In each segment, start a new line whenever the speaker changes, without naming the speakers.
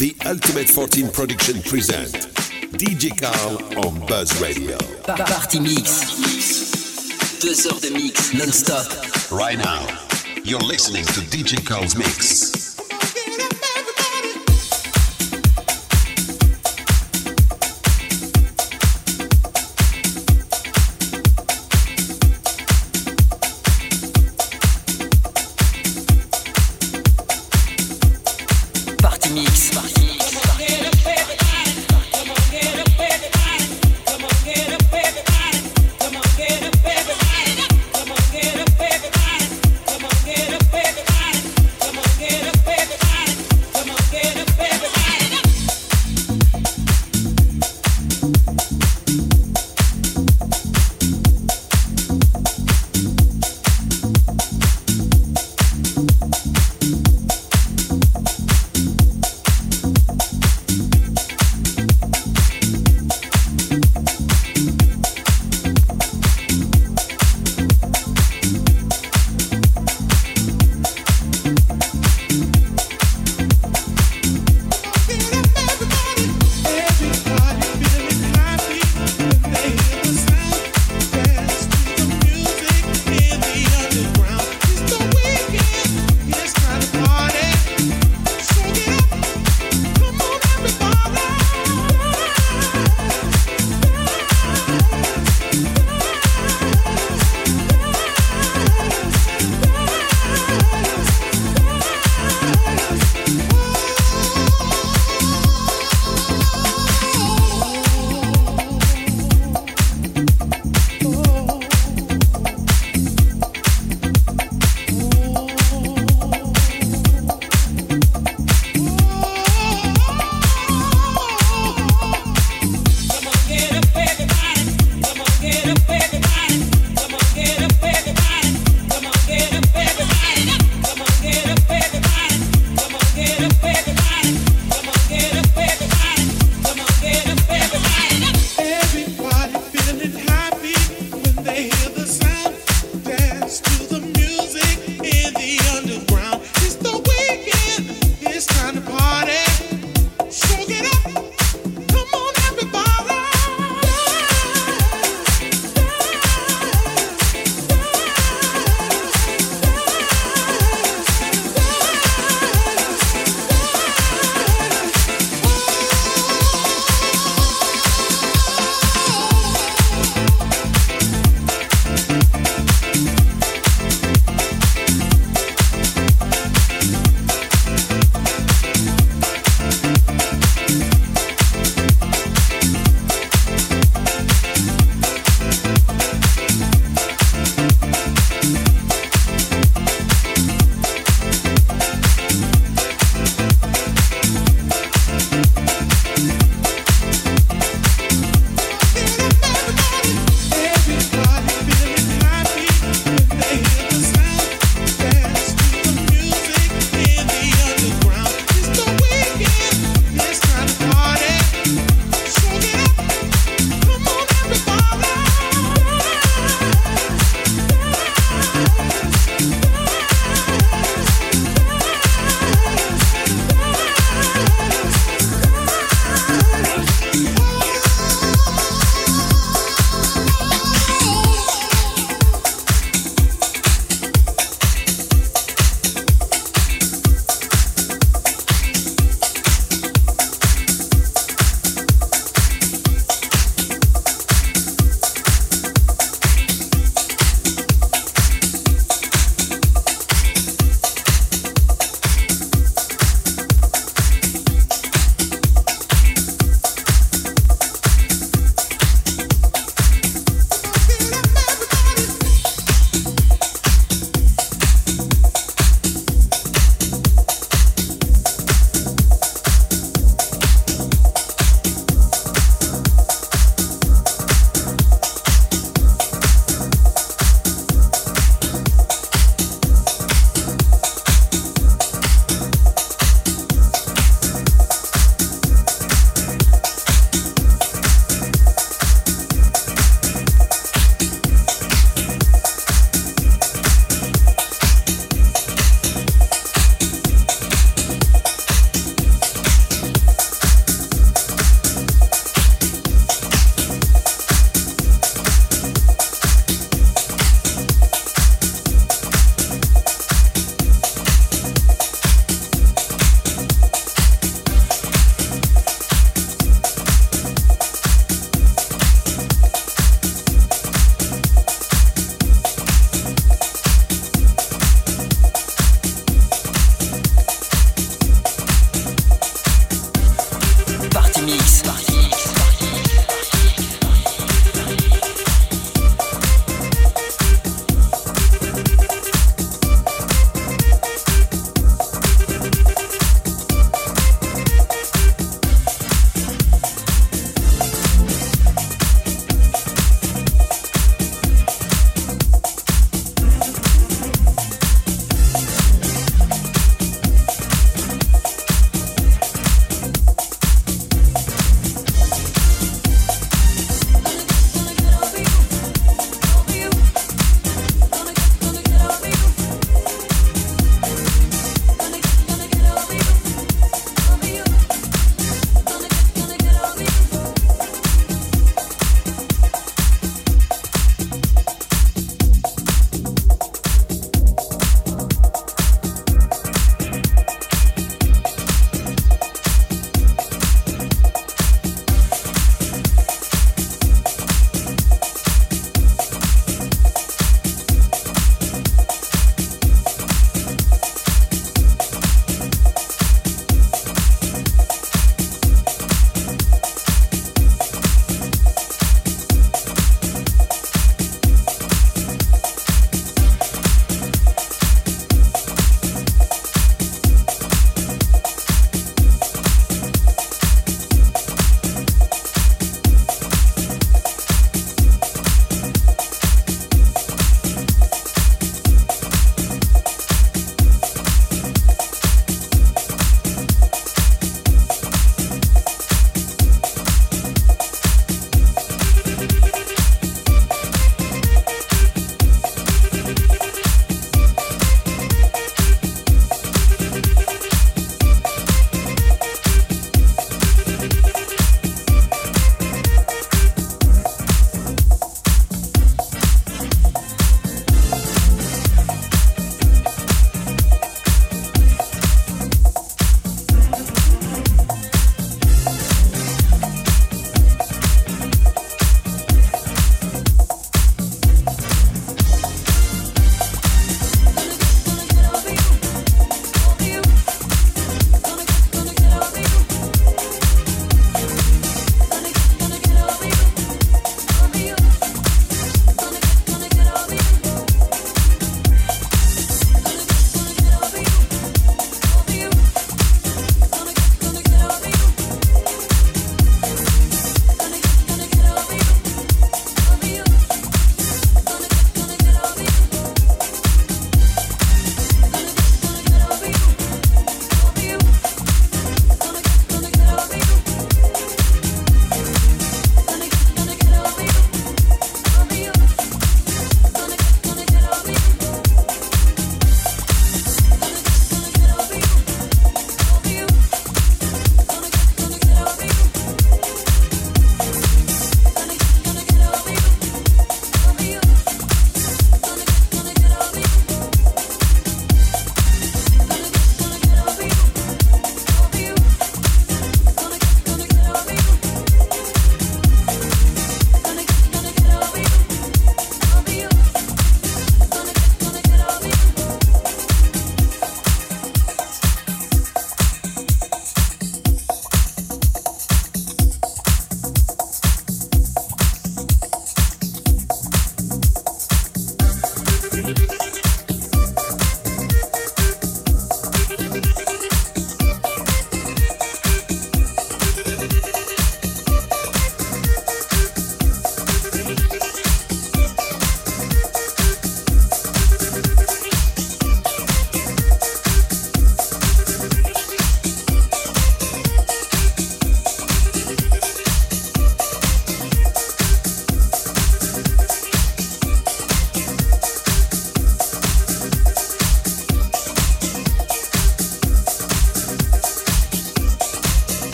The Ultimate 14 Production present DJ Carl on Buzz Radio.
Party Mix. Deux heures de mix non-stop.
Right now, you're listening to DJ Carl's Mix.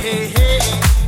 hey, hey.